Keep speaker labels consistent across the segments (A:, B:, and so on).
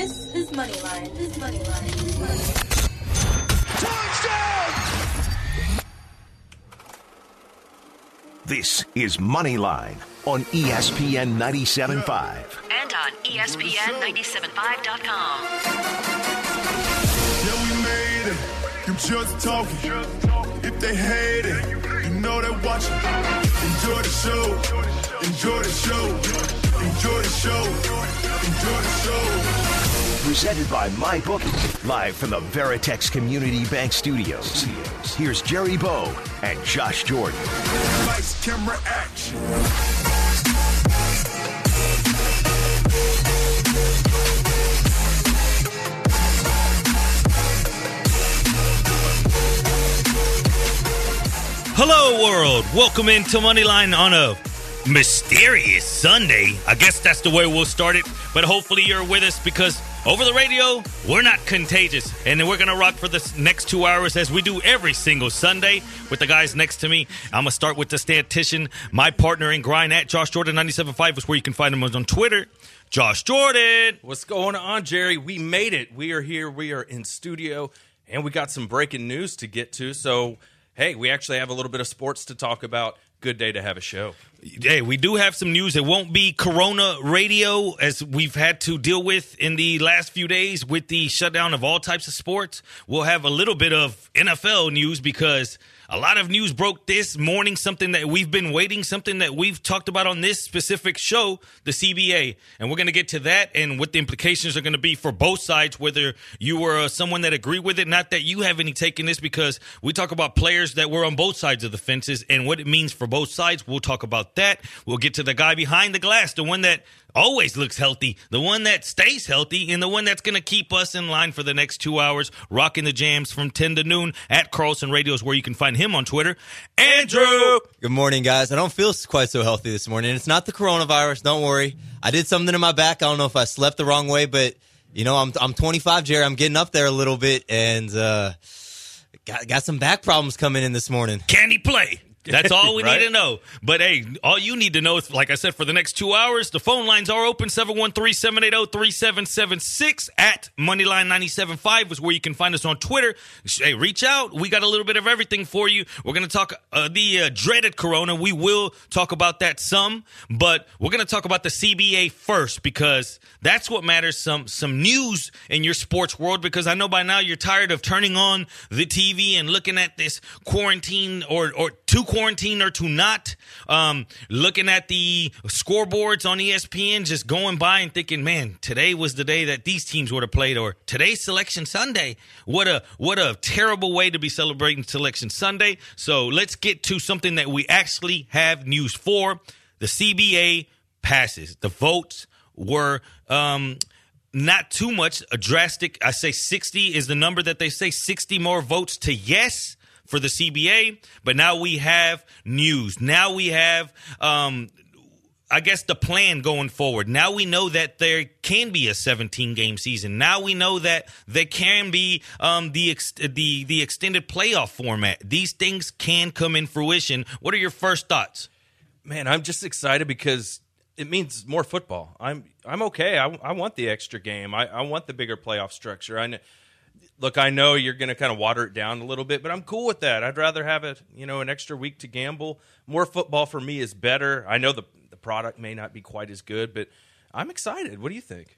A: This is Moneyline. This is Moneyline.
B: This is Moneyline on ESPN 97.5.
C: and on E ESPN975.com.
D: Yeah, we made it. You just talking. If they hate it, you know they watching. Enjoy the show. Enjoy the show. Enjoy the show. Enjoy the show.
B: Presented by MyBookie. Live from the Veritex Community Bank Studios. Here's Jerry Bow and Josh Jordan.
D: Lights, camera, action.
E: Hello, world. Welcome into Moneyline on a mysterious Sunday. I guess that's the way we'll start it. But hopefully, you're with us because over the radio, we're not contagious. And we're going to rock for the next two hours as we do every single Sunday with the guys next to me. I'm going to start with the statistician, my partner in grind at Josh Jordan 975 is where you can find him on Twitter. Josh Jordan.
F: What's going on, Jerry? We made it. We are here. We are in studio, and we got some breaking news to get to. So, hey, we actually have a little bit of sports to talk about. Good day to have a show.
E: Hey, we do have some news. It won't be Corona radio as we've had to deal with in the last few days with the shutdown of all types of sports. We'll have a little bit of NFL news because a lot of news broke this morning, something that we've been waiting, something that we've talked about on this specific show, the CBA. And we're going to get to that and what the implications are going to be for both sides, whether you were uh, someone that agree with it, not that you have any take in this, because we talk about players that were on both sides of the fences and what it means for both sides. We'll talk about that. We'll get to the guy behind the glass, the one that always looks healthy, the one that stays healthy, and the one that's going to keep us in line for the next two hours, rocking the jams from 10 to noon at Carlson Radios, where you can find him on Twitter. Andrew!
G: Good morning, guys. I don't feel quite so healthy this morning. It's not the coronavirus. Don't worry. I did something in my back. I don't know if I slept the wrong way, but you know, I'm I'm 25, Jerry. I'm getting up there a little bit, and uh, got got some back problems coming in this morning.
E: Can he play? That's all we
F: Right?
E: need to know. But hey, all you need to know is, like I said, for the next two hours, the phone lines are open 713 780 3776 at Moneyline975 is where you can find us on Twitter. Hey, reach out. We got a little bit of everything for you. We're going to talk uh, the uh, dreaded Corona. We will talk about that some, but we're going to talk about the CBA first because that's what matters. Some some news in your sports world because I know by now you're tired of turning on the TV and looking at this quarantine or or to quarantine or to not. Um, looking at the scoreboards on ESPN, just going by and thinking, man, today was the day that these teams would have played, or today's Selection Sunday. What a what a terrible way to be celebrating Selection Sunday. So let's get to something that we actually have news for. The CBA passes. The votes were um, not too much a drastic. I say 60 is the number that they say 60 more votes to yes for the CBA. But now we have news. Now we have. Um, I guess the plan going forward. Now we know that there can be a 17 game season. Now we know that there can be um, the ex- the the extended playoff format. These things can come in fruition. What are your first thoughts?
F: Man, I'm just excited because it means more football. I'm I'm okay. I, I want the extra game. I, I want the bigger playoff structure. I look. I know you're going to kind of water it down a little bit, but I'm cool with that. I'd rather have it, you know, an extra week to gamble. More football for me is better. I know the the product may not be quite as good, but I'm excited. What do you think?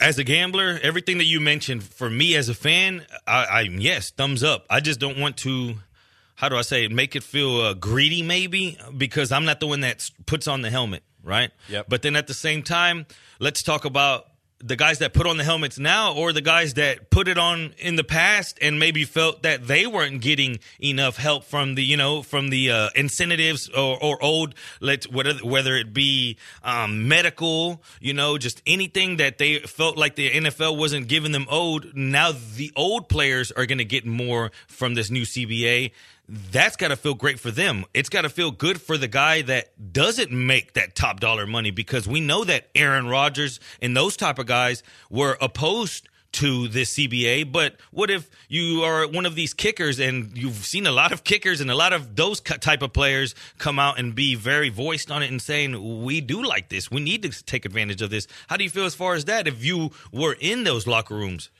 E: as a gambler, everything that you mentioned for me as a fan, I, I yes, thumbs up. I just don't want to. How do I say it? Make it feel uh, greedy, maybe, because I'm not the one that puts on the helmet, right?
F: Yep.
E: But then at the same time, let's talk about the guys that put on the helmets now, or the guys that put it on in the past and maybe felt that they weren't getting enough help from the, you know, from the uh, incentives or, or old, let's whether whether it be um, medical, you know, just anything that they felt like the NFL wasn't giving them owed. Now the old players are going to get more from this new CBA that's got to feel great for them. It's got to feel good for the guy that doesn't make that top dollar money because we know that Aaron Rodgers and those type of guys were opposed to this CBA. But what if you are one of these kickers and you've seen a lot of kickers and a lot of those type of players come out and be very voiced on it and saying, we do like this. We need to take advantage of this. How do you feel as far as that if you were in those locker rooms?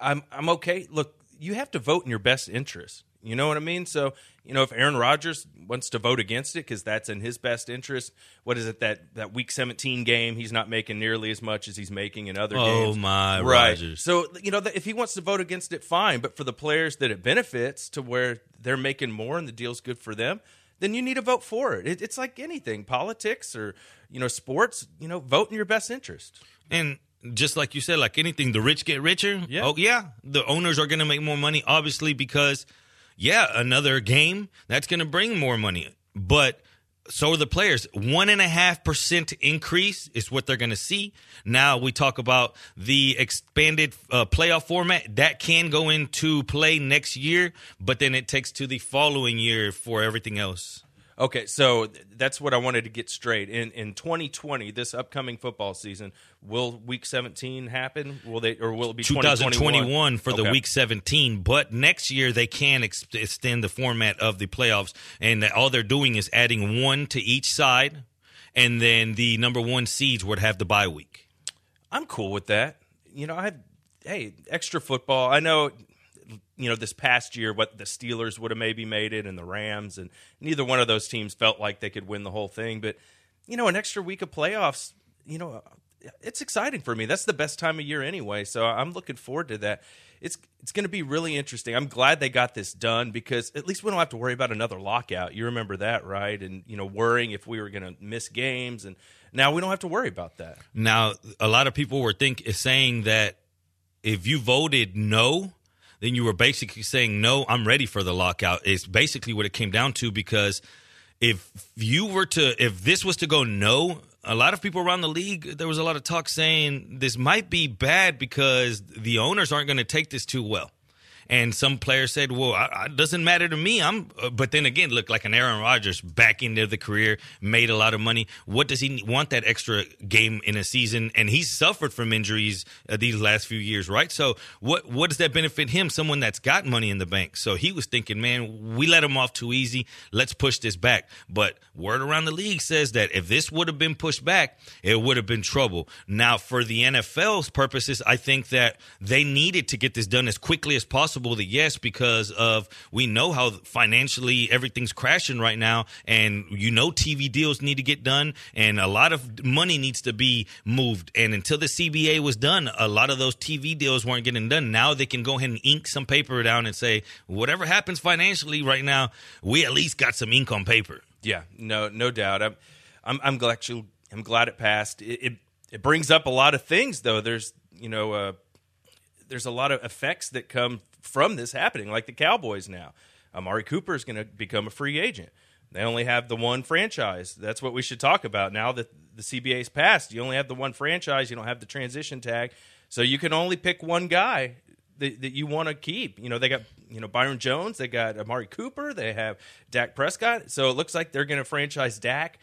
F: I'm I'm okay. Look, you have to vote in your best interest. You know what I mean? So, you know, if Aaron Rodgers wants to vote against it because that's in his best interest, what is it that that Week 17 game? He's not making nearly as much as he's making in other
E: Oh,
F: games.
E: Oh my
F: right?
E: Rodgers.
F: So, you know, if he wants to vote against it, fine. But for the players that it benefits to where they're making more and the deal's good for them, then you need to vote for it. it it's like anything, politics or you know, sports. You know, vote in your best interest.
E: And just like you said, like anything, the rich get richer.
F: Yeah.
E: Oh yeah, the owners are going to make more money, obviously, because yeah, another game that's going to bring more money. But so are the players. One and a half percent increase is what they're going to see. Now we talk about the expanded uh, playoff format that can go into play next year, but then it takes to the following year for everything else.
F: Okay, so th- that's what I wanted to get straight. In in 2020, this upcoming football season, will Week 17 happen? Will they or will it be
E: 2021 for the week 17 but next year they can ex- extend the format of the playoffs and all they're doing is adding one to each side and then the number one seeds would have the bye week
F: I'm cool with that. You know, I had hey, extra football. I know you know this past year what the Steelers would have maybe made it and the Rams and neither one of those teams felt like they could win the whole thing, but you know, an extra week of playoffs, you know, it's exciting for me. That's the best time of year anyway, so I'm looking forward to that. It's it's going to be really interesting. I'm glad they got this done because at least we don't have to worry about another lockout. You remember that, right? And you know, worrying if we were going to miss games and now we don't have to worry about that.
E: now a lot of people were think saying that if you voted no then you were basically saying no i'm ready for the lockout it's basically what it came down to because if you were to if this was to go no a lot of people around the league there was a lot of talk saying this might be bad because the owners aren't going to take this too well and some players said, "Well, it doesn't matter to me." I'm, uh, but then again, look like an Aaron Rodgers back into the career, made a lot of money. What does he want that extra game in a season? And he's suffered from injuries uh, these last few years, right? So, what what does that benefit him? Someone that's got money in the bank. So he was thinking, man, we let him off too easy. Let's push this back. But word around the league says that if this would have been pushed back, it would have been trouble. Now, for the NFL's purposes, I think that they needed to get this done as quickly as possible. The yes, because of we know how financially everything's crashing right now, and you know TV deals need to get done, and a lot of money needs to be moved. And until the CBA was done, a lot of those TV deals weren't getting done. Now they can go ahead and ink some paper down and say whatever happens financially right now, we at least got some ink on paper.
F: Yeah, no, no doubt. I'm, I'm, I'm glad. Actually, I'm glad it passed. It, it, it brings up a lot of things, though. There's, you know, uh, there's a lot of effects that come from this happening, like the Cowboys now. Amari Cooper is going to become a free agent. They only have the one franchise. That's what we should talk about now that the CBA's passed. You only have the one franchise. You don't have the transition tag, so you can only pick one guy that, that you want to keep. You know, they got you know Byron Jones, they got Amari Cooper, they have Dak Prescott. So it looks like they're going to franchise Dak.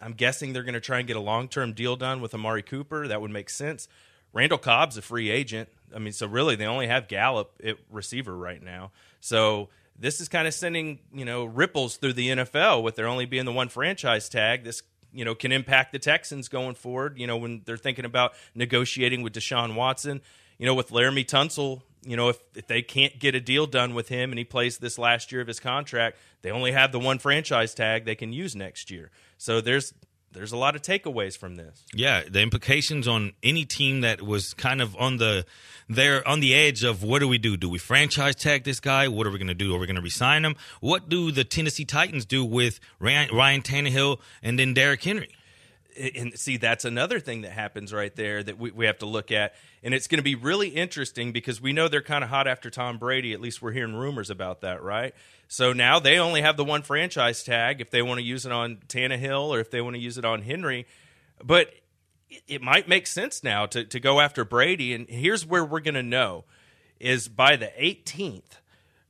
F: I'm guessing they're going to try and get a long term deal done with Amari Cooper. That would make sense. Randall Cobb's a free agent. I mean, so really they only have Gallup at receiver right now. So this is kind of sending you know ripples through the NFL with there only being the one franchise tag. This you know can impact the Texans going forward. You know when they're thinking about negotiating with Deshaun Watson. You know with Laremy Tunsil. You know if if they can't get a deal done with him and he plays this last year of his contract, they only have the one franchise tag they can use next year. So there's there's a lot of takeaways from this.
E: Yeah, the implications on any team that was kind of on the they're on the edge of what do we do? Do we franchise tag this guy? What are we going to do? Are we going to resign him? What do the Tennessee Titans do with Ryan, Ryan Tannehill and then Derrick Henry?
F: And see that's another thing that happens right there that we, we have to look at. And it's going to be really interesting because we know they're kind of hot after tom brady. At least we're hearing rumors about that right? So now they only have the one franchise tag if they want to use it on Tannehill or if they want to use it on henry. But it, it might make sense now to, to go after brady. And here's where we're going to know is by the 18th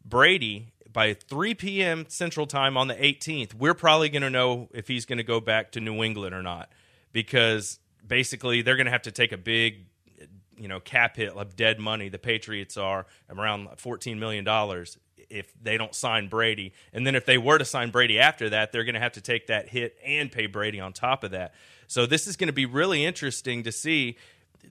F: brady by 3 p.m. Central Time on the 18th, we're probably going to know if he's going to go back to New England or not because basically they're going to have to take a big you know cap hit of dead money. The Patriots are around fourteen million dollars if they don't sign Brady, and then if they were to sign Brady after that, they're going to have to take that hit and pay Brady on top of that. So this is going to be really interesting to see.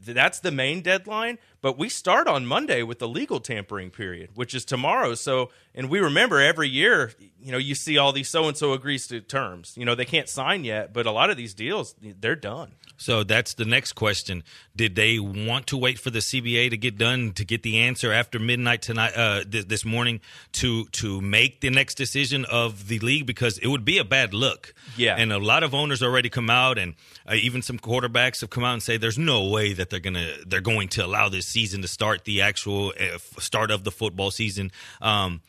F: That's the main deadline, but we start on Monday with the legal tampering period, which is tomorrow. So, and we remember every year, you know, you see all these so and so agrees to terms. You know, they can't sign yet, but a lot of these deals, they're done.
E: So that's the next question. Did they want to wait for the CBA to get done to get the answer after midnight tonight, uh, th- this morning, to to make the next decision of the league? Because it would be a bad look.
F: Yeah.
E: And a lot of owners already come out, and uh, even some quarterbacks have come out and say there's no way that they're gonna they're going to allow this season to start the actual uh, start of the football season. Um,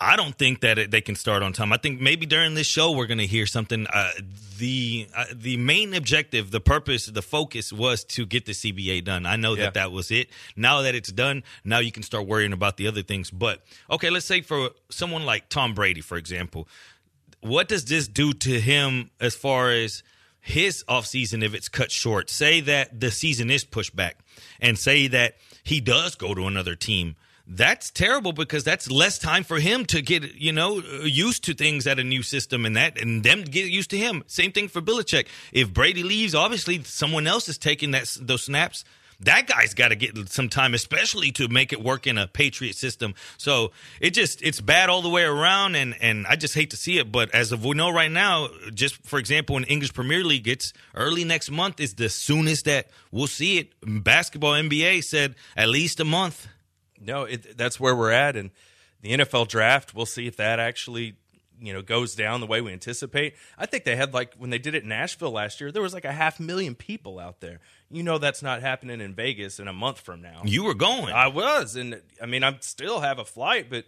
E: I don't think that it, they can start on time. I think maybe during this show we're going to hear something. Uh, the uh, the main objective, the purpose, the focus was to get the CBA done. I know
F: Yeah.
E: that that was it. Now that it's done, now you can start worrying about the other things. But okay, let's say for someone like Tom Brady, for example, what does this do to him as far as his offseason if it's cut short? Say that the season is pushed back and say that he does go to another team. That's terrible because that's less time for him to get, you know, used to things at a new system and that and them get used to him. Same thing for Belichick. If Brady leaves, obviously someone else is taking that those snaps that guy's got to get some time, especially to make it work in a Patriot system. So it just it's bad all the way around, and and I just hate to see it. But as of we know right now, just for example, in English Premier League, it's early next month is the soonest that we'll see it. Basketball NBA said at least a month.
F: No, it, that's where we're at, and the NFL draft. We'll see if that actually, you know, goes down the way we anticipate. I think they had like when they did it in Nashville last year, there was like a half million people out there. You know, that's not happening in Vegas in a month from now.
E: You were going.
F: I was, and I mean, I still have a flight, but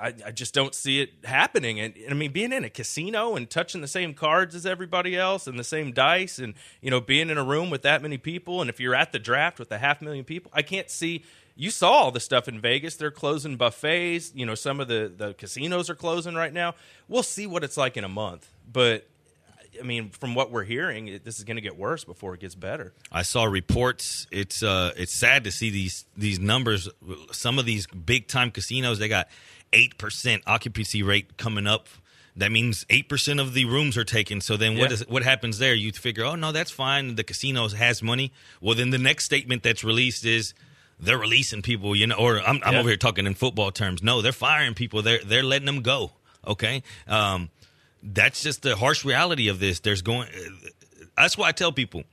F: I, I just don't see it happening. And, and I mean, being in a casino and touching the same cards as everybody else and the same dice, and you know, being in a room with that many people, and if you're at the draft with a half million people, I can't see. You saw all the stuff in Vegas. They're closing buffets. You know, some of the the casinos are closing right now. We'll see what it's like in a month, but. I mean, from what we're hearing, it, this is going to get worse before it gets better.
E: I saw reports. It's uh, it's sad to see these these numbers. Some of these big time casinos they got eight percent occupancy rate coming up. That means eight percent of the rooms are taken. So then, what
F: Yeah.
E: is what happens there? You figure, oh no, that's fine. The casino has money. Well, then the next statement that's released is they're releasing people. You know, or I'm, I'm
F: Yeah.
E: over here talking in football terms. No, they're firing people. They're they're letting them go. Okay. Um, that's just the harsh reality of this. There's going. That's why I tell people,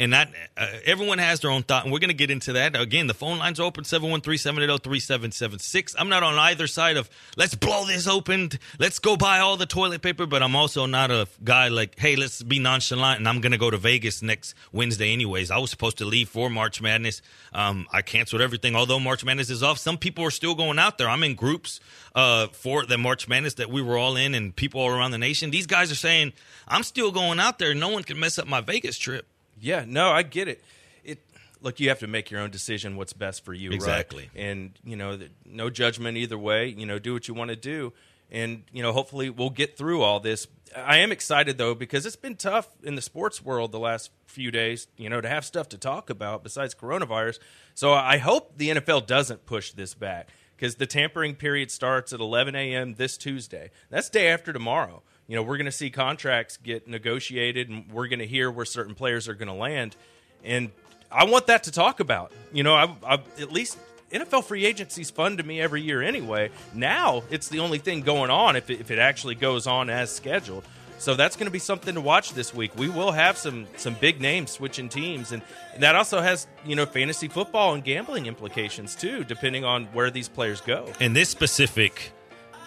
E: and not uh, everyone has their own thought, and we're going to get into that again. The phone lines are open 713-780-3776. I'm not on either side of let's blow this open, let's go buy all the toilet paper, but I'm also not a guy like, hey, let's be nonchalant, and I'm going to go to Vegas next Wednesday anyways. I was supposed to leave for March Madness. Um, I canceled everything, although March Madness is off. Some people are still going out there. I'm in groups uh, for the March Madness that we were all in, and people all around the nation. These guys are saying, I'm still going out there. No one can mess up my Vegas trip.
F: Yeah, no, I get it. It look, you have to make your own decision what's best for you, right?
E: Exactly.
F: And you know, th- no judgment either way. You know, do what you want to do, and you know, hopefully, we'll get through all this. I am excited though because it's been tough in the sports world the last few days. You know, to have stuff to talk about besides coronavirus. So I hope the NFL doesn't push this back because the tampering period starts at 11 a.m. this Tuesday. That's day after tomorrow. You know, we're going to see contracts get negotiated, and we're going to hear where certain players are going to land. And I want that to talk about. You know, I, I at least NFL free agency is fun to me every year anyway. Now it's the only thing going on if it, if it actually goes on as scheduled. So that's going to be something to watch this week. We will have some some big names switching teams, and that also has you know fantasy football and gambling implications too, depending on where these players go.
E: in this specific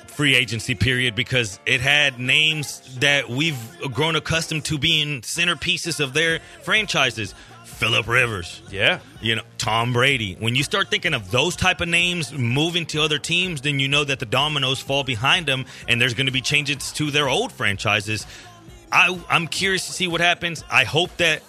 E: free agency period because it had names that we've grown accustomed to being centerpieces of their franchises. Philip Rivers,
F: Yeah,
E: you know, Tom Brady. When you start thinking of those type of names moving to other teams, then you know that the dominoes fall behind them and there's going to be changes to their old franchises. I, I'm curious to see what happens. I hope that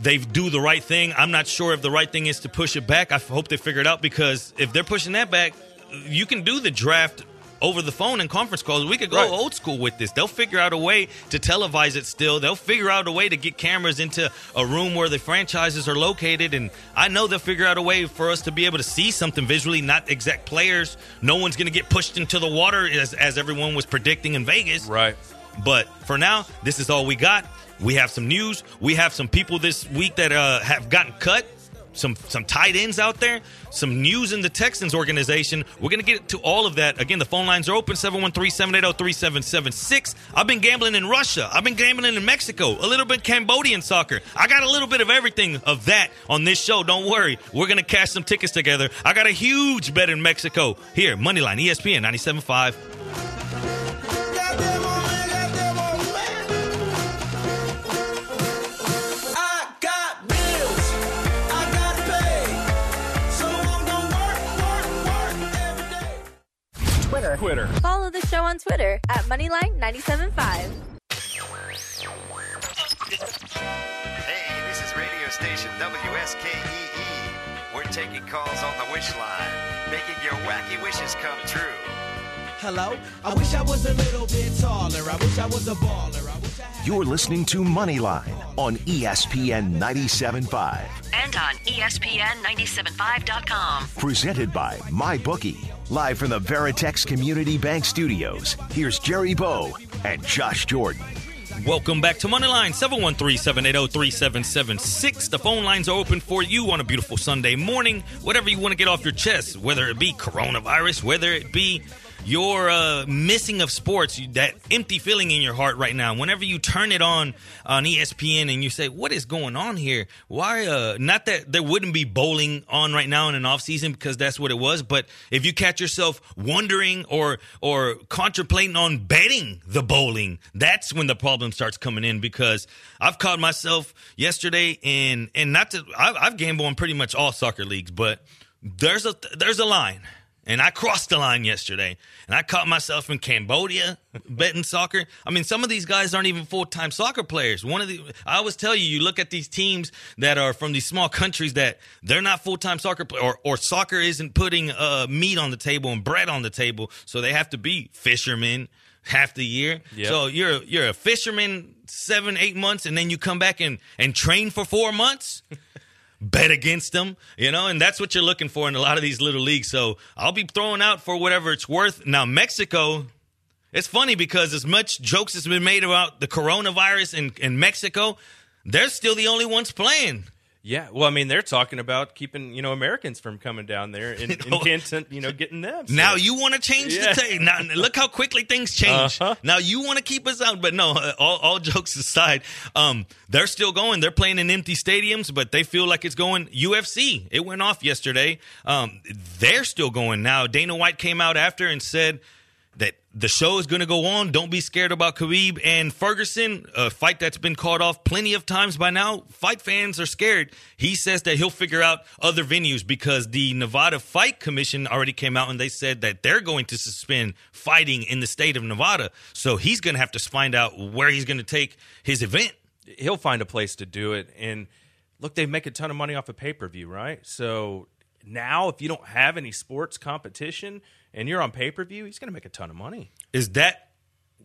E: they do the right thing. I'm not sure if the right thing is to push it back. I hope they figure it out because if they're pushing that back, you can do the draft over the phone and conference calls. We could go
F: Right.
E: old school with this. They'll figure out a way to televise it still. They'll figure out a way to get cameras into a room where the franchises are located. And I know they'll figure out a way for us to be able to see something visually, not exact players. No one's going to get pushed into the water as, as everyone was predicting in Vegas.
F: Right.
E: But for now, this is all we got. We have some news. We have some people this week that uh, have gotten cut. Some some tight ends out there. Some news in the Texans organization. We're gonna get to all of that. Again, the phone lines are open 713-780-3776. I've been gambling in Russia. I've been gambling in Mexico. A little bit Cambodian soccer. I got a little bit of everything of that on this show. Don't worry. We're gonna cash some tickets together. I got a huge bet in Mexico. Here, Moneyline, ESPN 97.5.
A: Twitter. Twitter. Follow the show on Twitter at Moneyline975.
H: Hey, this is radio station WSKEE. E We're taking calls on the wish line, making your wacky wishes come true.
C: Hello, I wish I was a little bit taller. I wish I was a baller. I wish I had.
B: You're listening to Moneyline on ESPN 97.5.
I: and on E ESPN975.com.
B: Presented by MyBookie. Live from the Veritex Community Bank Studios, here's Jerry Bow and Josh Jordan.
E: Welcome back to Moneyline 713-780-3776. The phone lines are open for you on a beautiful Sunday morning. Whatever you want to get off your chest, whether it be coronavirus, whether it be your uh, missing of sports, that empty feeling in your heart right now. Whenever you turn it on on ESPN and you say, "What is going on here? Why?" Uh, not that there wouldn't be bowling on right now in an off season because that's what it was. But if you catch yourself wondering or or contemplating on betting the bowling, that's when the problem starts coming in. Because I've caught myself yesterday and and not to I've, I've gambled on pretty much all soccer leagues, but there's a there's a line. And I crossed the line yesterday, and I caught myself in Cambodia betting soccer. I mean, some of these guys aren't even full time soccer players. One of the, I always tell you, you look at these teams that are from these small countries that they're not full time soccer players, or, or soccer isn't putting uh, meat on the table and bread on the table, so they have to be fishermen half the year.
F: Yep.
E: So you're you're a fisherman seven eight months, and then you come back and and train for four months bet against them, you know, and that's what you're looking for in a lot of these little leagues. So I'll be throwing out for whatever it's worth. Now, Mexico, it's funny because as much jokes has been made about the coronavirus in, in Mexico, they're still the only ones playing.
F: Yeah, well, I mean, they're talking about keeping you know Americans from coming down there and, and
E: know-
F: Canton, you know, getting them. So-
E: Now you want to change
F: Yeah.
E: the tape. Now look how quickly things change.
F: Uh-huh.
E: Now you want to keep us out, but no. uh, All, all jokes aside, um, they're still going. They're playing in empty stadiums, but they feel like it's going. UFC, it went off yesterday. Um, they're still going now. Dana White came out after and said the show is going to go on. Don't be scared about Khabib and Ferguson, a fight that's been called off plenty of times by now. Fight fans are scared. He says that he'll figure out other venues because the Nevada Fight Commission already came out and they said that they're going to suspend fighting in the state of Nevada. So he's going to have to find out where he's going to take his event.
F: he'll find a place to do it. And look, they make a ton of money off of pay per view, right? So now, if you don't have any sports competition and you're on pay per view, he's going to make a ton of money.
E: Is that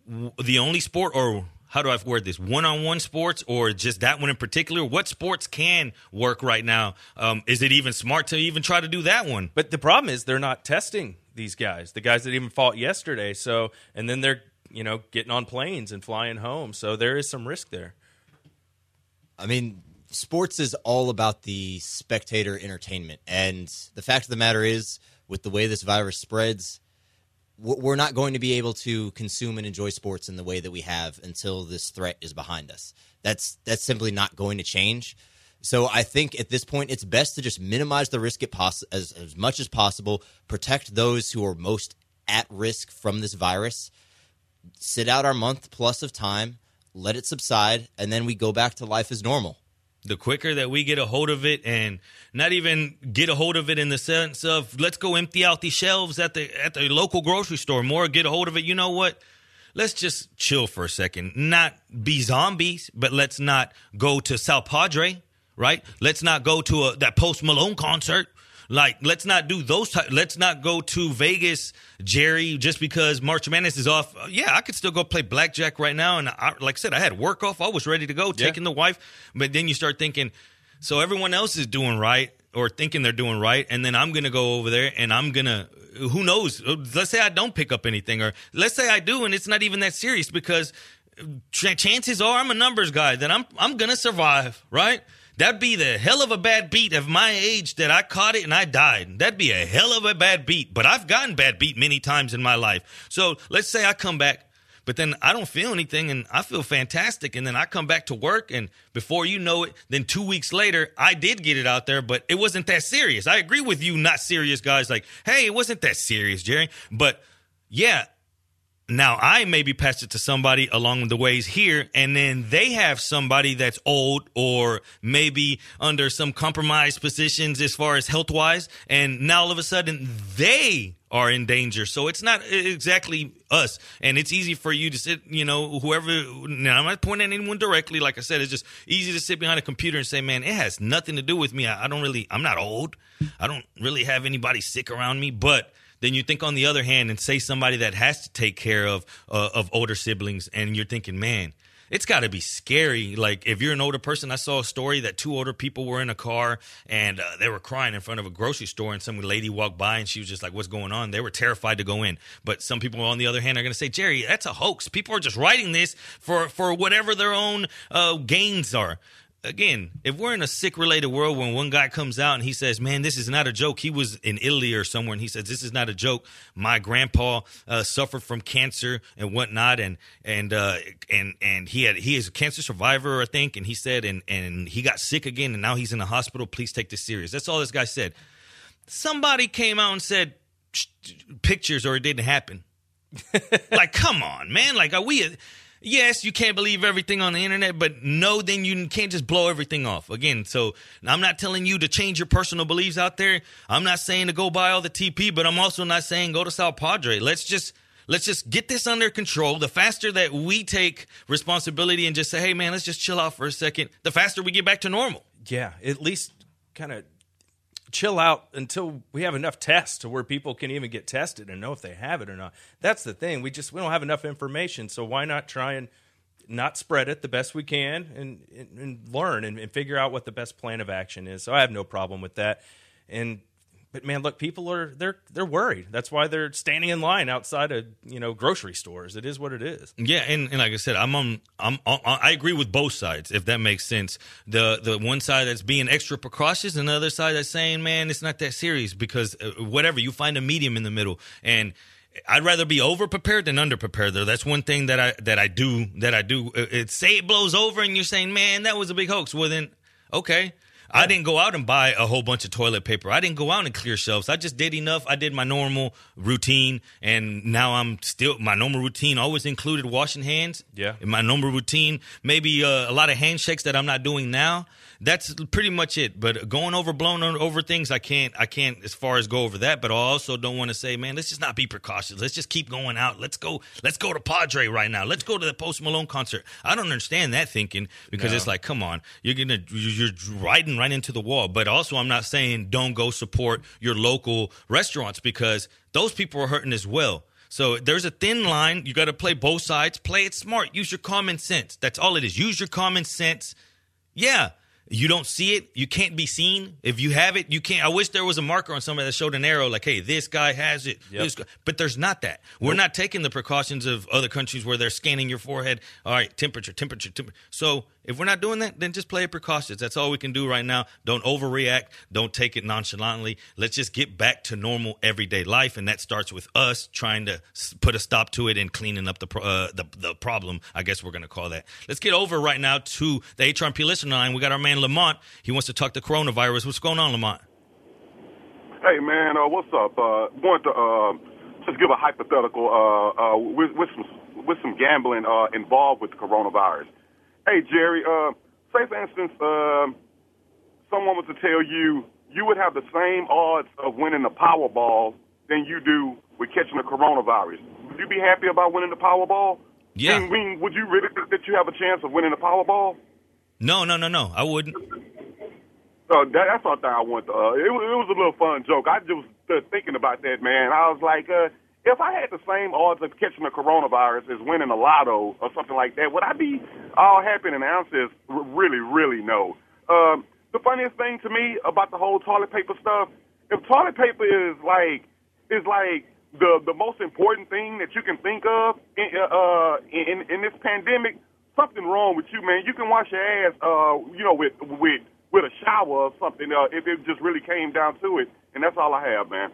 E: the only sport, or how do I word this? One-on-one sports, or just that one in particular? What sports can work right now? Um, is it even smart to even try to do that one?
F: But the problem is they're not testing these guys, the guys that even fought yesterday. So, and then they're you know getting on planes and flying home. So there is some risk there.
G: I mean, sports is all about the spectator entertainment. And the fact of the matter is, with the way this virus spreads, we're not going to be able to consume and enjoy sports in the way that we have until this threat is behind us. That's that's simply not going to change. So I think at this point it's best to just minimize the risk as as much as possible, protect those who are most at risk from this virus, sit out our month plus of time, let it subside, and then we go back to life as normal.
E: The quicker that we get a hold of it and not even get a hold of it in the sense of let's go empty out these shelves at the at the local grocery store more get a hold of it. You know what? Let's just chill for a second. Not be zombies but let's not go to Sal Padre right? Let's not go to a, that post Malone concert Like, let's not do those. Ty- let's not go to Vegas, Jerry, just because March Madness is off. Uh, Yeah, I could still go play blackjack right now. And I, like I said, I had work off. I was ready to go,
F: Yeah.
E: taking the wife. But then you start thinking, so everyone else is doing right or thinking they're doing right, and then I'm gonna go over there and I'm gonna. Who knows? Let's say I don't pick up anything, or let's say I do, and it's not even that serious because chances are I'm a numbers guy that I'm I'm gonna survive, right? That'd be the hell of a bad beat of my age that I caught it and I died. That'd be a hell of a bad beat. But I've gotten bad beat many times in my life. So let's say I come back, but then I don't feel anything and I feel fantastic. And then I come back to work and before you know it, then two weeks later, I did get it out there, but it wasn't that serious. I agree with you, not serious guys like, hey, it wasn't that serious, Jerry. But yeah, now I maybe pass it to somebody along the ways here, and then they have somebody that's old or maybe under some compromised positions as far as health wise, and now all of a sudden they are in danger. So it's not exactly us, and it's easy for you to sit, you know, whoever. Now I'm not pointing at anyone directly. Like I said, it's just easy to sit behind a computer and say, "Man, it has nothing to do with me. I, I don't really. I'm not old. I don't really have anybody sick around me, but." Then you think on the other hand and say somebody that has to take care of uh, of older siblings and you're thinking man it's got to be scary. Like if you're an older person i saw a story that two older people were in a car and uh, they were crying in front of a grocery store and some lady walked by and she was just like what's going on? They were terrified to go in. But some people on the other hand are going to say jerry that's a hoax. People are just writing this for for whatever their own uh, gains are again, if we're in a sick related world when one guy comes out and he says, Man, this is not a joke. He was in Italy or somewhere and he says, This is not a joke. My grandpa uh, suffered from cancer and whatnot and and uh, and and he had he is a cancer survivor, I think, and he said and and he got sick again and now he's in the hospital. Please take this serious. That's all this guy said. Somebody came out and said pictures or it didn't happen. like, come on, man. Like, are we? Yes, you can't believe everything on the internet, but no, then you can't just blow everything off. Again, so I'm not telling you to change your personal beliefs out there. I'm not saying to go buy all the TP, but I'm also not saying go to South Padre. Let's just let's just get this under control. The faster that we take responsibility and just say, hey man, let's just chill out for a second, the faster we get back to normal.
F: Yeah, at least kind of chill out until we have enough tests to where people can even get tested and know if they have it or not. That's the thing. We just we don't have enough information, so why not try and not spread it the best we can and and, and learn and, and figure out what the best plan of action is. So I have no problem with that. And but man, look, people are they're they're worried. That's why they're standing in line outside of you know grocery stores. It is what it is.
E: Yeah, and, and like I said, I'm on. I'm. on- I agree with both sides, if that makes sense. The the one side that's being extra precautious, and the other side that's saying, "Man, it's not that serious." Because uh, whatever, you find a medium in the middle, and I'd rather be over prepared than under prepared. Though that's one thing that I that I do that I do. Uh, It, say it blows over, and you're saying, "Man, that was a big hoax." Well, then, okay. I didn't go out and buy a whole bunch of toilet paper. I didn't go out and clear shelves. I just did enough. I did my normal routine, and now I'm still my normal routine always included washing hands.
F: Yeah.
E: in my normal routine, maybe uh, a lot of handshakes that I'm not doing now. That's pretty much it. But going over blown over things, I can't. I can't as far as go over that. But I also don't want to say, man, let's just not be precautious. Let's just keep going out. Let's go. Let's go to Padre right now. Let's go to the Post Malone concert. I don't understand that thinking because
F: No.
E: it's like, come on, you're gonna you're riding right into the wall. But also, I'm not saying don't go support your local restaurants because those people are hurting as well. So there's a thin line. You got to play both sides. Play it smart. Use your common sense. That's all it is. Use your common sense. Yeah. You don't see it, you can't be seen. If you have it, you can't. I wish there was a marker on somebody that showed an arrow, like, "Hey, this guy has it."
F: Yep.
E: This guy. But there's not that. We're not taking the precautions of other countries where they're scanning your forehead. All right, temperature, temperature, temperature. So if we're not doing that, then just play it precautious. That's all we can do right now. Don't overreact. Don't take it nonchalantly. Let's just get back to normal everyday life, and that starts with us trying to put a stop to it and cleaning up the pro- uh, the the problem. I guess we're going to call that. Let's get over right now to the HRP listener line. We got our man Lamont. He wants to talk the coronavirus. What's going on, Lamont?
I: Hey man, uh, what's up? Uh, want to uh, just give a hypothetical uh, uh, with, with some with some gambling uh, involved with the coronavirus. Hey Jerry, uh, say for instance, uh, someone was to tell you you would have the same odds of winning the Powerball than you do with catching the coronavirus. Would you be happy about winning the Powerball?
E: Yeah.
I: I mean, would you really think that you have a chance of winning the Powerball?
E: No, no, no, no. I wouldn't.
I: So that, that's all thing I want. To, uh, it, was, it was a little fun joke. I just was thinking about that, man. I was like, uh, if I had the same odds of catching the coronavirus as winning a lotto or something like that, would I be all happy? And is really, really no. Um, the funniest thing to me about the whole toilet paper stuff, if toilet paper is like is like the the most important thing that you can think of in uh in in this pandemic, something wrong with you, man. You can wash your ass, uh, you know, with with with a shower or something, uh, if it just really came down to it. And that's all I have, man.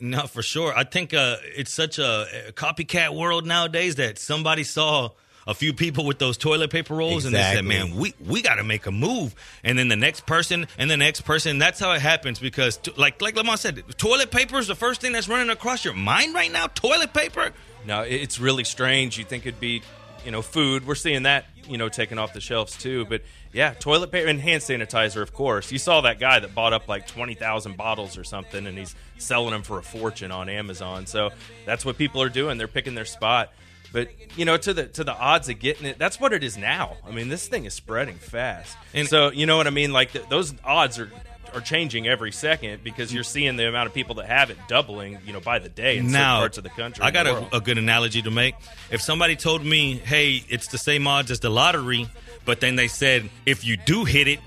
E: No, for sure. I think uh, it's such a, a copycat world nowadays that somebody saw a few people with those toilet paper rolls and they said, "Man, we we got to make a move." And then the next person and the next person. That's how it happens because, t- like like Lamont said, toilet paper is the first thing that's running across your mind right now. Toilet paper.
F: No, it's really strange. You think it'd be, you know, food. We're seeing that, you know, taken off the shelves too. But yeah, toilet paper and hand sanitizer, of course. You saw that guy that bought up like twenty thousand bottles or something, and he's selling them for a fortune on Amazon. So that's what people are doing. They're picking their spot. But you know, to the to the odds of getting it, that's what it is now. I mean, this thing is spreading fast,
E: And-
F: so you know what I mean. Like th- those odds are are changing every second because you're seeing the amount of people that have it doubling, you know, by the day in certain
E: now,
F: parts of the country.
E: I got a, a good analogy to make. If somebody told me, "Hey, it's the same odds as the lottery," but then they said, "If you do hit it,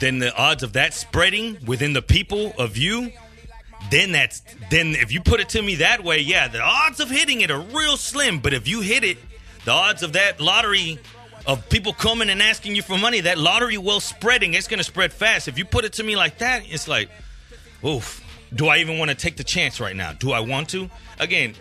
E: then the odds of that spreading within the people of you." Then that's then if you put it to me that way, yeah, the odds of hitting it are real slim. But if you hit it, the odds of that lottery of people coming and asking you for money, that lottery will spreading, it's gonna spread fast. If you put it to me like that, it's like, oof. Do I even want to take the chance right now? Do I want to? Again,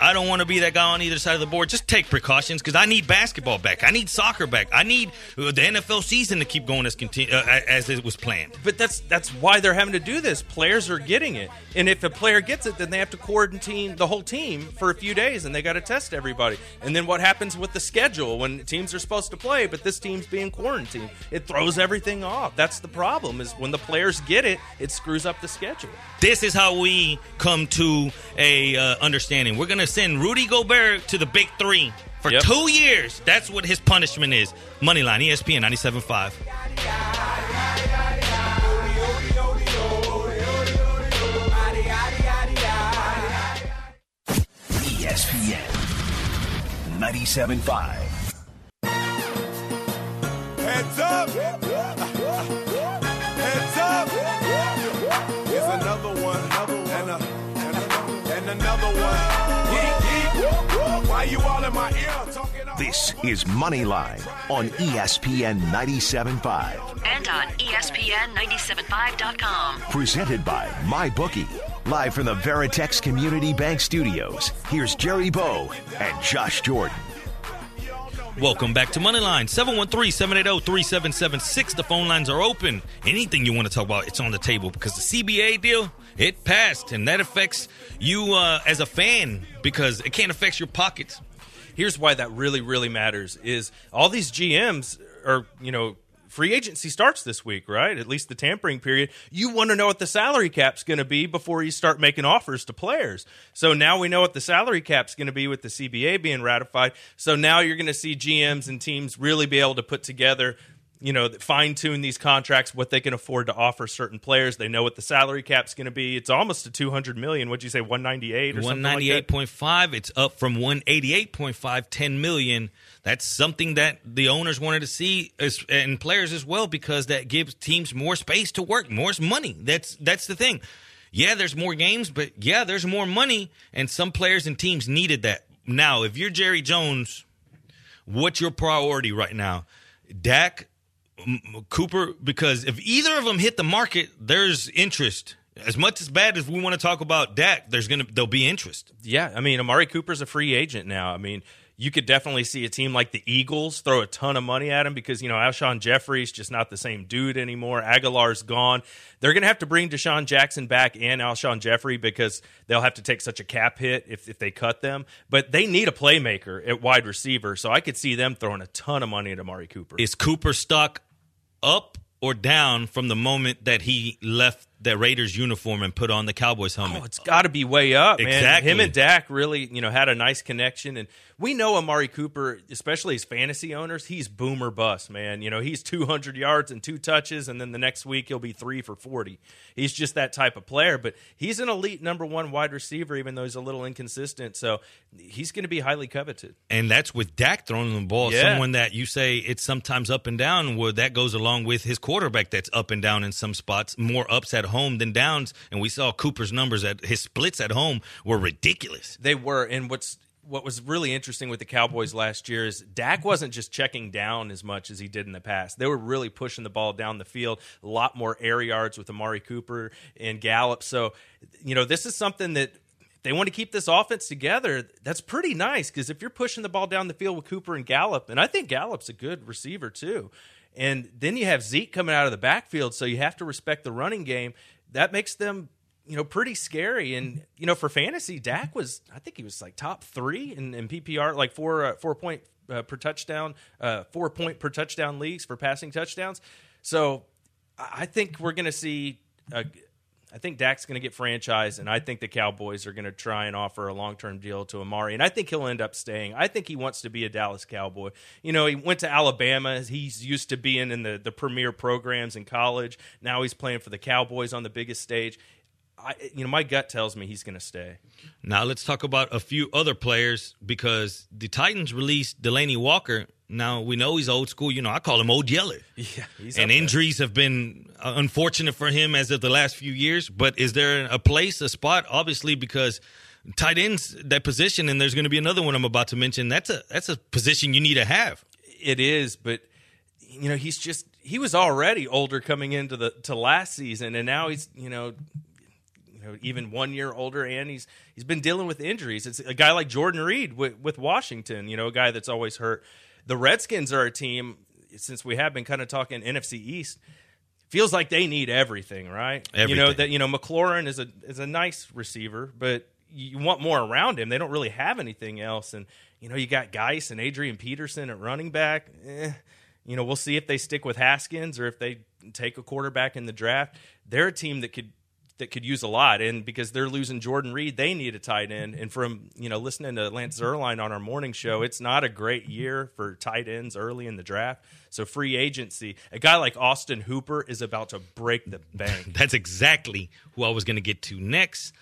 E: I don't want to be that guy on either side of the board. Just take precautions because I need basketball back. I need soccer back. I need uh, the NFL season to keep going as conti- uh, as it was planned.
F: But that's that's why they're having to do this. Players are getting it, and if a player gets it, then they have to quarantine the whole team for a few days, and they got to test everybody. And then what happens with the schedule when teams are supposed to play, but this team's being quarantined? It throws everything off. That's the problem. Is when the players get it, it screws up the schedule.
E: This is how we come to a uh, understanding. We're gonna send Rudy Gobert to the Big Three for
F: Yep.
E: two years. That's what his punishment is. Moneyline, ESPN 97.5.
B: ESPN 97.5.
D: Heads up! Heads up! Here's another one, and, a, Why you all in my ear
B: This is Moneyline on ESPN 97.5.
J: and on E ESPN975.com.
B: Presented by MyBookie. Live from the Veritex Community Bank Studios. Here's Jerry Bow and Josh Jordan.
E: Welcome back to Moneyline 713-780-3776. The phone lines are open. Anything you want to talk about, it's on the table because the CBA deal, it passed, and that affects you uh, as a fan because it can't affect your pockets.
F: here's why that really really matters is all these GMs are you know free agency starts this week right? At least the tampering period. You want to know what the salary cap's going to be before you start making offers to players. So now we know what the salary cap's going to be with the CBA being ratified. So now you're going to see GMs and teams really be able to put together you know, fine tune these contracts, what they can afford to offer certain players. They know what the salary cap's going to be. It's almost two hundred million. What'd you say, one ninety eight or something like that?
E: 198.5, it's up from 188.5, 10 million. That's something that the owners wanted to see as, and players as well because that gives teams more space to work, more money. That's that's the thing. Yeah, there's more games, but yeah, there's more money and some players and teams needed that. Now, if you're Jerry Jones, what's your priority right now? Dak, Cooper, because if either of them hit the market, there's interest. As much as bad as we want to talk about Dak, there's gonna there'll be interest.
F: Yeah, I mean, Amari Cooper's a free agent now. I mean, you could definitely see a team like the Eagles throw a ton of money at him because, you know, Alshon Jeffery's just not the same dude anymore. Agholor's gone. They're going to have to bring DeSean Jackson back and Alshon Jeffery because they'll have to take such a cap hit if, if they cut them. But they need a playmaker at wide receiver. So I could see them throwing a ton of money at Amari Cooper.
E: Is Cooper stock up or down from the moment that he left that Raiders uniform and put on the Cowboys helmet.
F: Oh, it's got to be way up, man.
E: Exactly.
F: Him and Dak really, you know, had a nice connection, and we know Amari Cooper, especially as fantasy owners, he's boomer bust, man. You know, he's 200 yards and two touches, and then the next week he'll be three for 40. He's just that type of player, but he's an elite number one wide receiver, even though he's a little inconsistent. So he's going to be highly coveted.
E: and that's with Dak throwing the ball.
F: Yeah.
E: Someone that you say it's sometimes up and down. Well, that goes along with his quarterback that's up and down in some spots, more ups at home than downs. And we saw Cooper's numbers at his splits at home were ridiculous.
F: They were, and what's what was really interesting with the Cowboys last year is Dak wasn't just checking down as much as he did in the past. They were really pushing the ball down the field, a lot more air yards with Amari Cooper and Gallup. So, you know, this is something that they want to keep this offense together. That's pretty nice because if you're pushing the ball down the field with Cooper and Gallup, and I think Gallup's a good receiver too. And then you have Zeke coming out of the backfield, so you have to respect the running game. That makes them you know, pretty scary. And you know, for fantasy, Dak was I think he was like top three in, in PPR, like four uh, four point uh, per touchdown, uh, four point per touchdown leagues for passing touchdowns. So I think we're going to see. Uh, I think Dak's going to get franchised, and I think the Cowboys are going to try and offer a long term deal to Amari, and I think he'll end up staying. I think he wants to be a Dallas Cowboy. You know, he went to Alabama. He's used to being in the the premier programs in college. Now he's playing for the Cowboys on the biggest stage. I, you know, my gut tells me he's going to stay.
E: Now let's talk about a few other players because the Titans released Delanie Walker. Now we know he's old school. You know, I call him Old Yeller.
F: Yeah, he's
E: and injuries have been uh, unfortunate for him as of the last few years. But is there a place, a spot? Obviously, because tight ends that position, and there's going to be another one I'm about to mention. That's a that's a position you need to have.
F: It is, but you know, he's just he was already older coming into the to last season, and now he's you know. You know, even one year older, and he's he's been dealing with injuries. It's a guy like Jordan Reed with, with Washington. You know, a guy that's always hurt. The Redskins are a team since we have been kind of talking NFC East. Feels like they need everything, right? You know that you know McLaurin is a is a nice receiver, but you want more around him. They don't really have anything else, and you know you got Guice and Adrian Peterson at running back. Eh, you know we'll see if they stick with Haskins or if they take a quarterback in the draft. They're a team that could that could use a lot, and because they're losing Jordan Reed, they need a tight end. And from you know listening to Lance Zierlein on our morning show, it's not a great year for tight ends early in the draft. So free agency, a guy like Austin Hooper is about to break the bank.
E: That's exactly who I was going to get to next.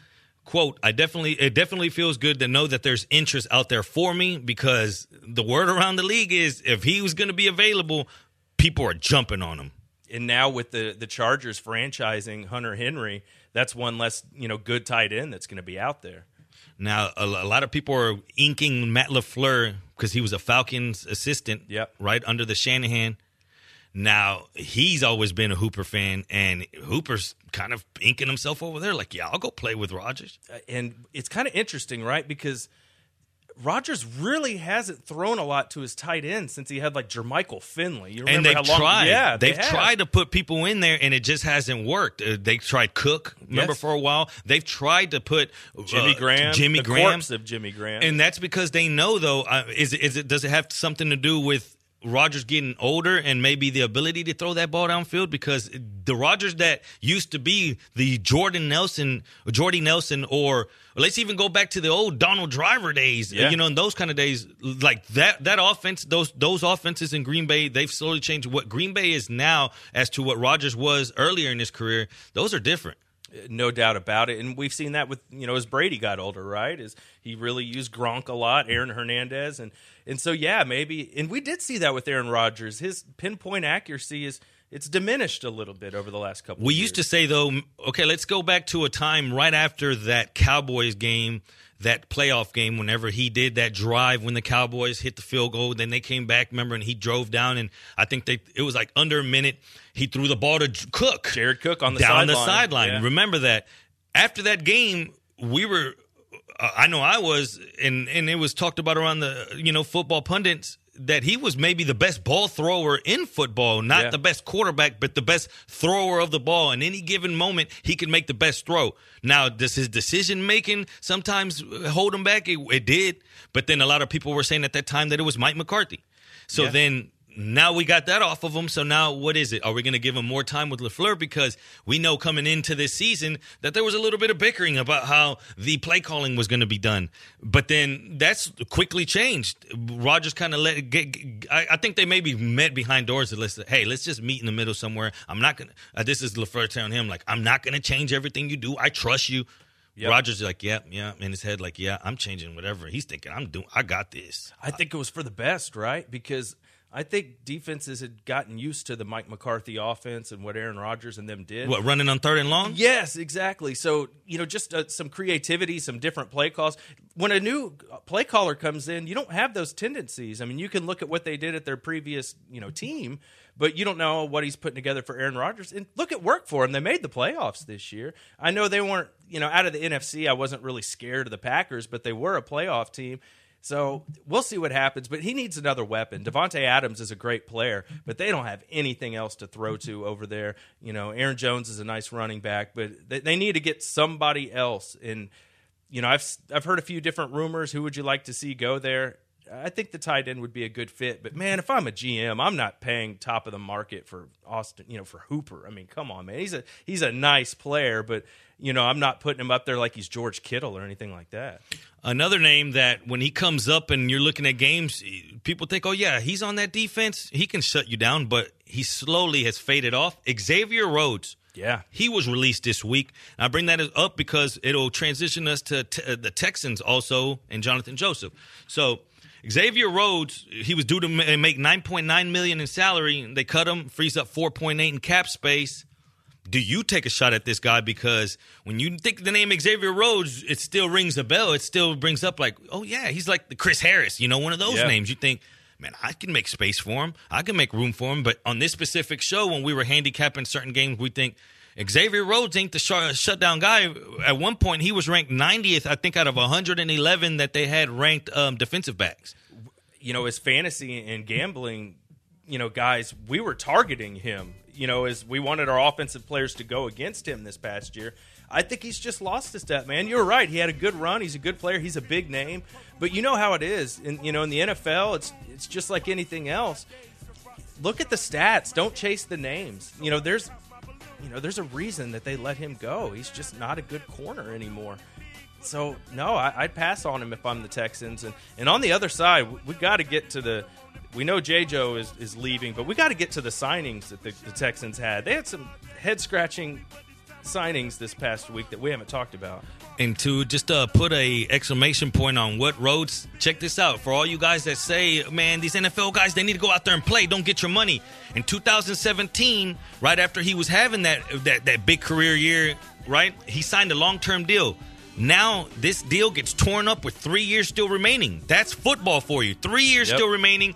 E: Quote, I definitely it definitely feels good to know that there's interest out there for me because the word around the league is if he was going to be available, people are jumping on him.
F: and now with the the Chargers franchising Hunter Henry, that's one less you know good tight end that's going to be out there.
E: Now, a, a lot of people are inking Matt LaFleur because he was a Falcons assistant,
F: Yep.
E: right under the Shanahan. Now, he's always been a Hooper fan, and Hooper's kind of inking himself over there like, yeah, I'll go play with Rodgers.
F: Uh, And it's kind of interesting, right? Because Rodgers really hasn't thrown a lot to his tight end since he had like Jermichael Finley. You remember
E: and they've
F: how long?
E: tried.
F: Yeah, they
E: they've
F: have.
E: tried to put people in there, and it just hasn't worked. Uh, they tried Cook, remember
F: Yes.
E: for a while. They've tried to put
F: Jimmy
E: uh,
F: Graham,
E: Jimmy
F: the
E: Graham,
F: of Jimmy Graham.
E: and that's because they know though. Uh, is is it does it have something to do with Rodgers getting older and maybe the ability to throw that ball downfield? Because the Rodgers that used to be the Jordan Nelson, Jordy Nelson, or let's even go back to the old Donald Driver days.
F: Yeah.
E: You know, in those kind of days, like that that offense, those those offenses in Green Bay, they've slowly changed. What Green Bay is now as to what Rodgers was earlier in his career, those are different.
F: No doubt about it. And we've seen that with you know as Brady got older, right? Is he really used Gronk a lot, Aaron Hernandez, and and so yeah, maybe. And we did see that with Aaron Rodgers. His pinpoint accuracy is it's diminished a little bit over the last couple.
E: We used to say though, okay, let's go back to a time right after that Cowboys game, that playoff game. Whenever he did that drive when the Cowboys hit the field goal, then they came back. Remember, and he drove down, and I think they it was like under a minute. He threw the ball to Cook,
F: Jared Cook on the
E: down the
F: sideline.
E: sideline.
F: Yeah.
E: Remember that. After that game, we were. Uh, I know I was, and and it was talked about around the you know football pundits that he was maybe the best ball thrower in football, not
F: Yeah.
E: the best quarterback, but the best thrower of the ball. In any given moment, he can make the best throw. Now, does his decision making sometimes hold him back? It, it did, but then a lot of people were saying at that time that it was Mike McCarthy. So
F: Yeah.
E: then now we got that off of him. So now what is it? Are we going to give him more time with Lafleur because we know coming into this season that there was a little bit of bickering about how the play calling was going to be done, but then that's quickly changed. Rodgers kind of let get. I, I think they maybe met behind doors and let's hey, let's just meet in the middle somewhere. I'm not gonna. Uh, this is Lafleur telling him like I'm not gonna change everything you do. I trust you.
F: Yep.
E: Rodgers is like, yeah, yeah, in his head, like, yeah, I'm changing whatever. He's thinking, I'm doing, I got this.
F: I think it was for the best, right? Because I think defenses had gotten used to the Mike McCarthy offense and what Aaron Rodgers and them did.
E: What running on third and long?
F: Yes, exactly. So you know, just uh, some creativity, some different play calls. When a new play caller comes in, you don't have those tendencies. I mean, you can look at what they did at their previous you know team, but you don't know what he's putting together for Aaron Rodgers. And look at work for him. They made the playoffs this year. I know they weren't you know out of the NFC. I wasn't really scared of the Packers, but they were a playoff team. So we'll see what happens, but he needs another weapon. Davante Adams is a great player, but they don't have anything else to throw to over there. You know, Aaron Jones is a nice running back, but they, they need to get somebody else. And you know, I've I've heard a few different rumors. Who would you like to see go there? I think the tight end would be a good fit, but man, if I'm a GM, I'm not paying top of the market for Austin. You know, for Hooper. I mean, come on, man. He's a he's a nice player, but you know, I'm not putting him up there like he's George Kittle or anything like that.
E: Another name that when he comes up and you're looking at games, people think, oh, yeah, he's on that defense. He can shut you down, but he slowly has faded off. Xavier Rhodes.
F: Yeah.
E: He was released this week. I bring that up because it'll transition us to t- uh, the Texans also and Jonathan Joseph. So Xavier Rhodes, he was due to make 9.9 million in salary. They cut him, frees up 4.8 in cap space do you take a shot at this guy because when you think the name Xavier Rhodes, it still rings a bell. It still brings up like, oh yeah, he's like the Chris Harris, you know, one of those
F: Yeah.
E: names. You think, man, I can make space for him. I can make room for him. But on this specific show, when we were handicapping certain games, we think Xavier Rhodes ain't the sh- shutdown guy. At one point, he was ranked 90th, I think, out of 111 that they had ranked um, defensive backs.
F: you know, as fantasy and gambling, you know, guys, we were targeting him, you know, as we wanted our offensive players to go against him this past year. I think he's just lost a step, man. You're right. He had a good run. He's a good player. He's a big name. But you know how it is. In you know, in the NFL, it's it's just like anything else. Look at the stats. Don't chase the names. You know, there's you know, there's a reason that they let him go. He's just not a good corner anymore. So no, I, I'd pass on him if I'm the Texans. And and on the other side, we, we got to get to the. We know J. Joe is, is leaving, but we got to get to the signings that the, the Texans had. They had some head scratching signings this past week that we haven't talked about.
E: And to just uh, put a exclamation point on what Rhodes. Check this out for all you guys that say, "Man, these NFL guys they need to go out there and play. Don't get your money." In 2017, right after he was having that that that big career year, right? He signed a long term deal. Now this deal gets torn up with three years still remaining. That's football for you. Three years
F: Yep.
E: still remaining.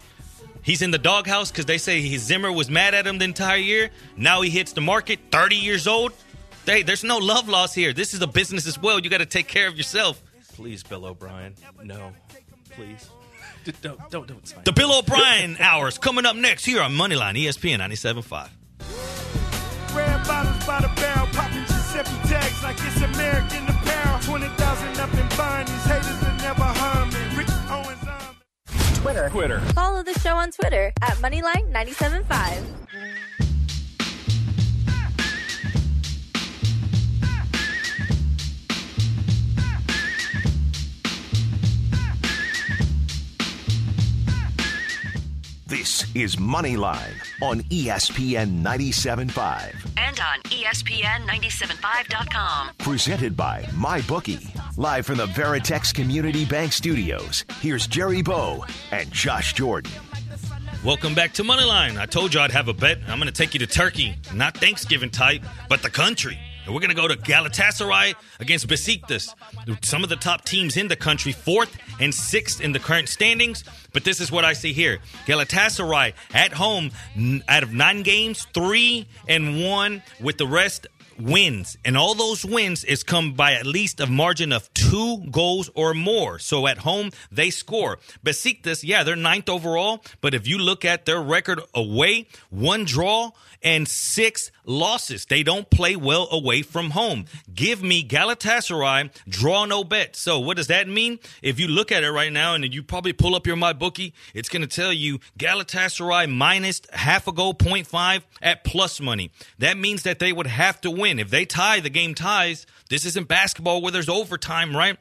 E: He's in the doghouse because they say his Zimmer was mad at him the entire year. Now he hits the market, 30 years old. Hey, there's no love loss here. This is a business as well. You got to take care of yourself.
F: Please, Bill O'Brien, no, please, D- don't don't don't sign.
E: The Bill O'Brien hours coming up next here on Moneyline ESPN 97.5.
C: Red bottles by the barrel, popping Giuseppe tags like it's American apparel. 20,000 up and buying these haters that never harm me. Rick Owens, I'm
A: Twitter.
F: Twitter.
A: Follow the show on Twitter at Moneyline975.
B: This is Moneyline on ESPN 97.5.
J: and on E ESPN 975.com.
B: Presented by MyBookie. Live from the Veritex Community Bank Studios, here's Jerry Bow and Josh Jordan.
E: Welcome back to Moneyline. I told you I'd have a bet. I'm going to take you to Turkey, not Thanksgiving type, but the country. And we're going to go to Galatasaray against Besiktas. Some of the top teams in the country, fourth and sixth in the current standings. But this is what I see here: Galatasaray at home, out of nine games, three and one, with the rest wins, and all those wins is come by at least a margin of two goals or more. So at home they score. Besiktas, yeah, they're ninth overall, but if you look at their record away, one draw and six losses. They don't play well away from home. Give me Galatasaray, draw no bet. So what does that mean? If you look at it right now and you probably pull up your my bookie, it's going to tell you Galatasaray minus half a goal, 0.5 at plus money. That means that they would have to win. If they tie, the game ties. This isn't basketball where there's overtime, right?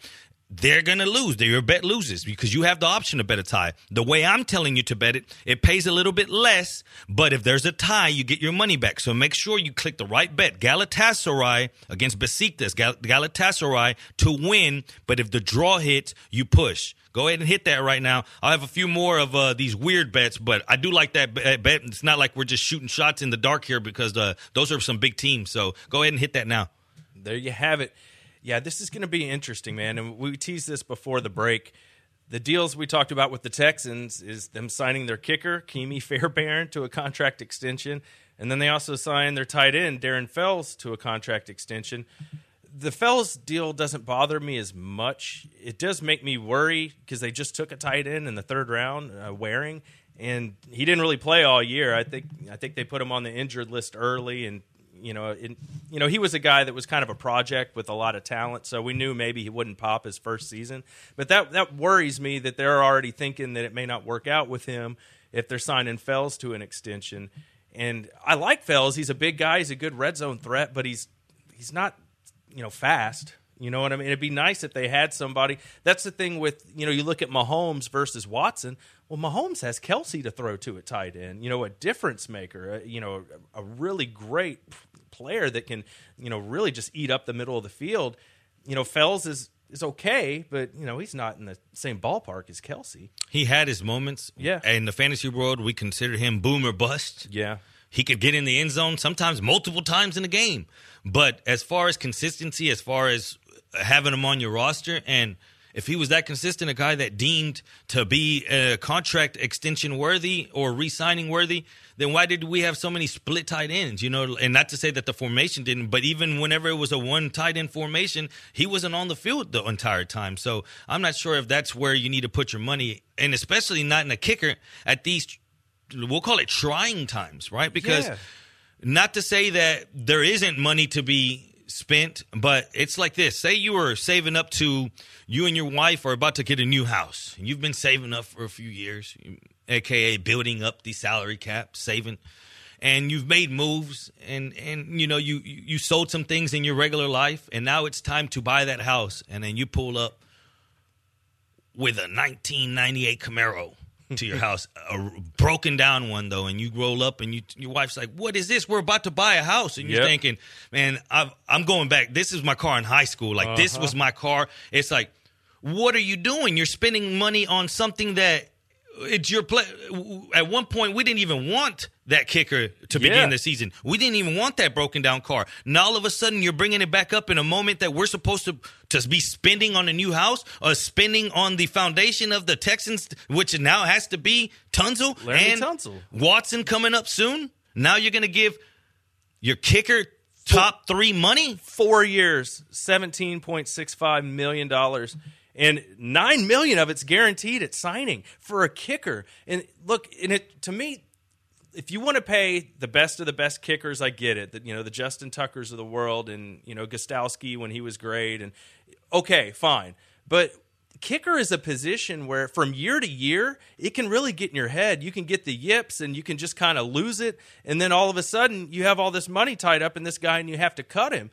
E: They're going to lose. Your bet loses because you have the option to bet a tie. The way I'm telling you to bet it, it pays a little bit less, but if there's a tie, you get your money back. So make sure you click the right bet. Galatasaray against Besiktas, Gal- Galatasaray to win, but if the draw hits, you push. Go ahead and hit that right now. I'll have a few more of uh, these weird bets, but I do like that bet. It's not like we're just shooting shots in the dark here because uh, those are some big teams. So go ahead and hit that now.
F: There you have it. Yeah, this is going to be interesting, man. And we teased this before the break. The deals we talked about with the Texans is them signing their kicker, Ka'imi Fairbairn, to a contract extension. And then they also signed their tight end, Darren Fells, to a contract extension. The Fells deal doesn't bother me as much. It does make me worry because they just took a tight end in the third round, uh, Warring, and he didn't really play all year. I think I think they put him on the injured list early, and you know, you know, he was a guy that was kind of a project with a lot of talent, so we knew maybe he wouldn't pop his first season. But that that worries me that they're already thinking that it may not work out with him if they're signing Fells to an extension. And I like Fells; he's a big guy, he's a good red zone threat, but he's he's not, you know, fast. You know what I mean? It'd be nice if they had somebody. That's the thing with you know you look at Mahomes versus Watson. Well, Mahomes has Kelce to throw to at tight end. You know, a difference maker. A, you know, a, a really great player that can you know really just eat up the middle of the field. You know, Fells is is okay, but you know he's not in the same ballpark as Kelce.
E: He had his moments.
F: Yeah.
E: In the fantasy world, we consider him boom or bust.
F: Yeah.
E: He could get in the end zone sometimes multiple times in a game. But as far as consistency, as far as having him on your roster, and if he was that consistent, a guy that deemed to be a contract extension worthy or re-signing worthy, then why did we have so many split tight ends? You know, and not to say that the formation didn't, but even whenever it was a one tight end formation, he wasn't on the field the entire time. So I'm not sure if that's where you need to put your money, and especially not in a kicker at these, we'll call it trying times, right? Because
F: Yeah.
E: not to say that there isn't money to be spent, but it's like this. Say you were saving up to you and your wife are about to get a new house. You've been saving up for a few years, aka building up the salary cap, saving and you've made moves and and you know you you you sold some things in your regular life and now it's time to buy that house and then you pull up with a 1998 Camaro to your house, a broken down one though, and you roll up and you your wife's like, "What is this? We're about to buy a house," and you're
F: Yep.
E: thinking, "Man, I've, I'm going back. This is my car in high school. Like this
F: Uh-huh.
E: was my car." It's like, what are you doing? You're spending money on something that it's your play. At one point, we didn't even want that kicker to
F: Yeah.
E: begin the season. We didn't even want that broken down car. Now all of a sudden, you're bringing it back up in a moment that we're supposed to to be spending on a new house or spending on the foundation of the Texans, which now has to be Tunsil
F: Larry
E: and
F: Tunsil.
E: Watson coming up soon. Now you're going to give your kicker top three money.
F: Four years, seventeen point six five million dollars, and nine million of it's guaranteed at signing for a kicker. And look, and it to me, if you want to pay the best of the best kickers, I get it. That you know the Justin Tuckers of the world, and you know Gostkowski when he was great, and okay, fine. But kicker is a position where from year to year it can really get in your head. You can get the yips, and you can just kind of lose it, and then all of a sudden you have all this money tied up in this guy, and you have to cut him.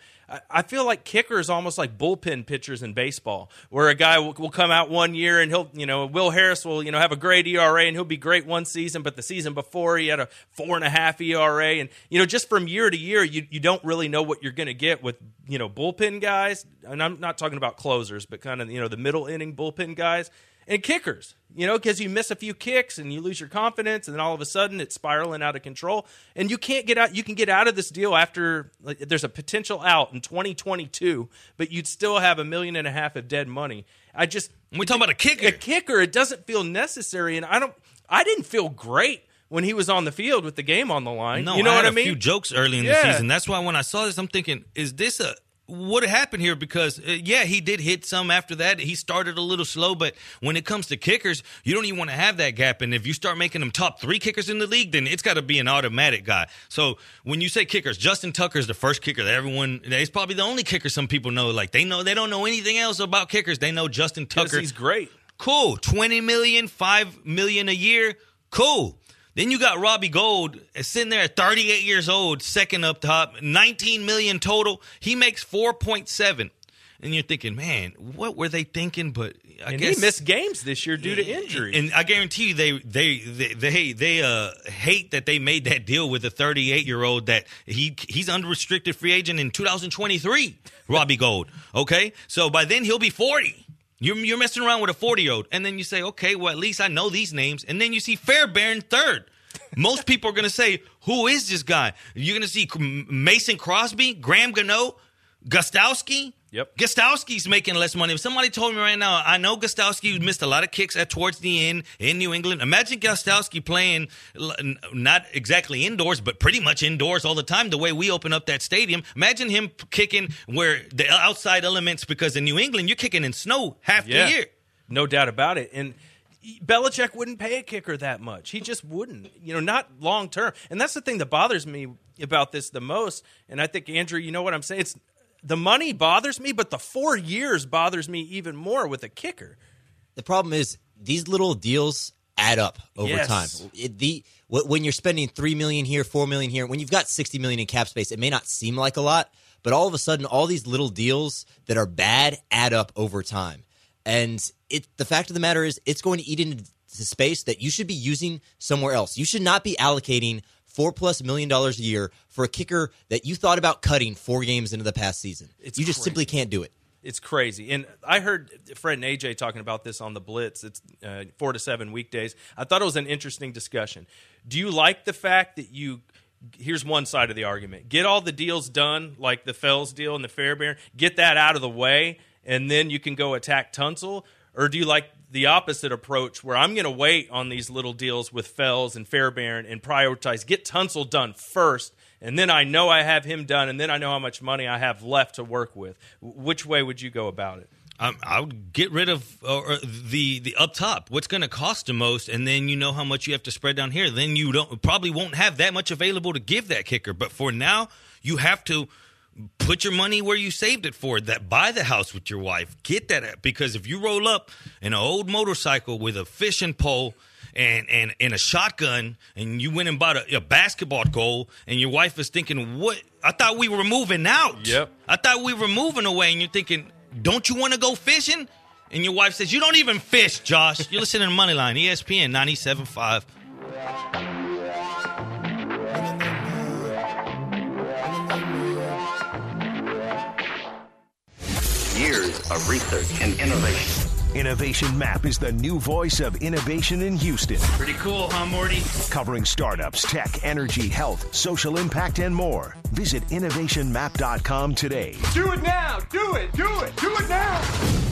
F: I- feel like kicker is almost like bullpen pitchers in baseball, where a guy will, will come out one year and he'll, you know, Will Harris will, you know, have a great ERA and he'll be great one season, but the season before he had a four and a half ERA, and you know, just from year to year, you you don't really know what you're going to get with you know bullpen guys, and I'm not talking about closers, but kind of you know the middle inning bullpen guys and kickers, you know, because you miss a few kicks and you lose your confidence, and then all of a sudden it's spiraling out of control, and you can't get out. You can get out of this deal after like, there's a potential out in 2022, but you'd still have a million and a half of dead money. I just
E: we're talking about a kicker.
F: a kicker. It doesn't feel necessary, and I don't. I didn't feel great when he was on the field with the game on the line.
E: No,
F: you know
E: I
F: what I mean?
E: A few jokes early in
F: Yeah.
E: the season. That's why when I saw this, I'm thinking, is this a what happened here? Because uh, yeah, he did hit some after that. He started a little slow, but when it comes to kickers, you don't even want to have that gap. And if you start making them top three kickers in the league, then it's got to be an automatic guy. So when you say kickers, Justin Tucker is the first kicker that everyone. He's probably the only kicker some people know. Like they know they don't know anything else about kickers. They know justin Tucker.
F: he's great.
E: Cool. 20 million, 5 million a year. Cool. Then you got Robbie Gould sitting there at 38 years old, second up top, 19 million total. He makes 4.7. And you're thinking, man, what were they thinking? But I
F: and
E: guess
F: he missed games this year due to injury.
E: and I guarantee you, they they they they, they uh, hate that they made that deal with a 38 year old that he he's unrestricted free agent in 2023. Robbie Gould. Okay, so by then he'll be 40. You're, you're messing around with a 40 year old, and then you say, okay, well at least I know these names, and then you see Fairbairn third. Most people are going to say, who is this guy? You're going to see Mason Crosby, Graham Gano, Gostkowski.
F: Yep.
E: Gostkowski's making less money. If somebody told me right now, I know Gostkowski missed a lot of kicks at towards the end in New England. Imagine Gostkowski playing not exactly indoors, but pretty much indoors all the time. The way we open up that stadium, imagine him kicking where the outside elements. Because in New England, you're kicking in snow half
F: yeah,
E: the year.
F: no doubt about it. And Belichick wouldn't pay a kicker that much. He just wouldn't. You know, not long term. And that's the thing that bothers me about this the most. And I think Andrew, you know what I'm saying? It's the money bothers me, but the four years bothers me even more with a kicker.
G: The problem is these little deals add up over
F: Yes.
G: time. It, the when you're spending three million here, four million here, when you've got sixty million in cap space, it may not seem like a lot, but all of a sudden, all these little deals that are bad add up over time. And it the fact of the matter is, it's going to eat into the space that you should be using somewhere else. You should not be allocating four plus million dollars a year for a kicker that you thought about cutting four games into the past season.
F: It's
G: you just
F: crazy.
G: simply can't do it.
F: It's crazy. And I heard Fred and AJ talking about this on the Blitz. It's uh, four to seven weekdays. I thought it was an interesting discussion. Do you like the fact that you. Here's one side of the argument. Get all the deals done, like the Fells deal and the Fairbairn, get that out of the way, and then you can go attack Tunsil? Or do you like the opposite approach where I'm going to wait on these little deals with Fells and Fairbairn and prioritize, get Tunsil done first, and then I know I have him done, and then I know how much money I have left to work with. Which way would you go about it?
E: Um, I would get rid of uh, the the up top. What's going to cost the most, and then you know how much you have to spread down here. Then you don't probably won't have that much available to give that kicker. But for now, you have to put your money where you saved it for. That buy the house with your wife. Get that because if you roll up in an old motorcycle with a fishing pole. And, and and a shotgun, and you went and bought a, a basketball goal, and your wife is thinking, "What? I thought we were moving out.
F: Yep.
E: I thought we were moving away." And you're thinking, don't you want to go fishing? And your wife says, You don't even fish, Josh. You're listening to Moneyline, ESPN 97.5.
K: Years of research and innovation.
B: Innovation Map is the new voice of innovation in Houston,
E: Pretty cool, huh, Morty?
B: covering startups, tech, energy, health, social impact, and more. Visit innovationmap.com today.
C: Do it now! Do it! Do it! Do it now!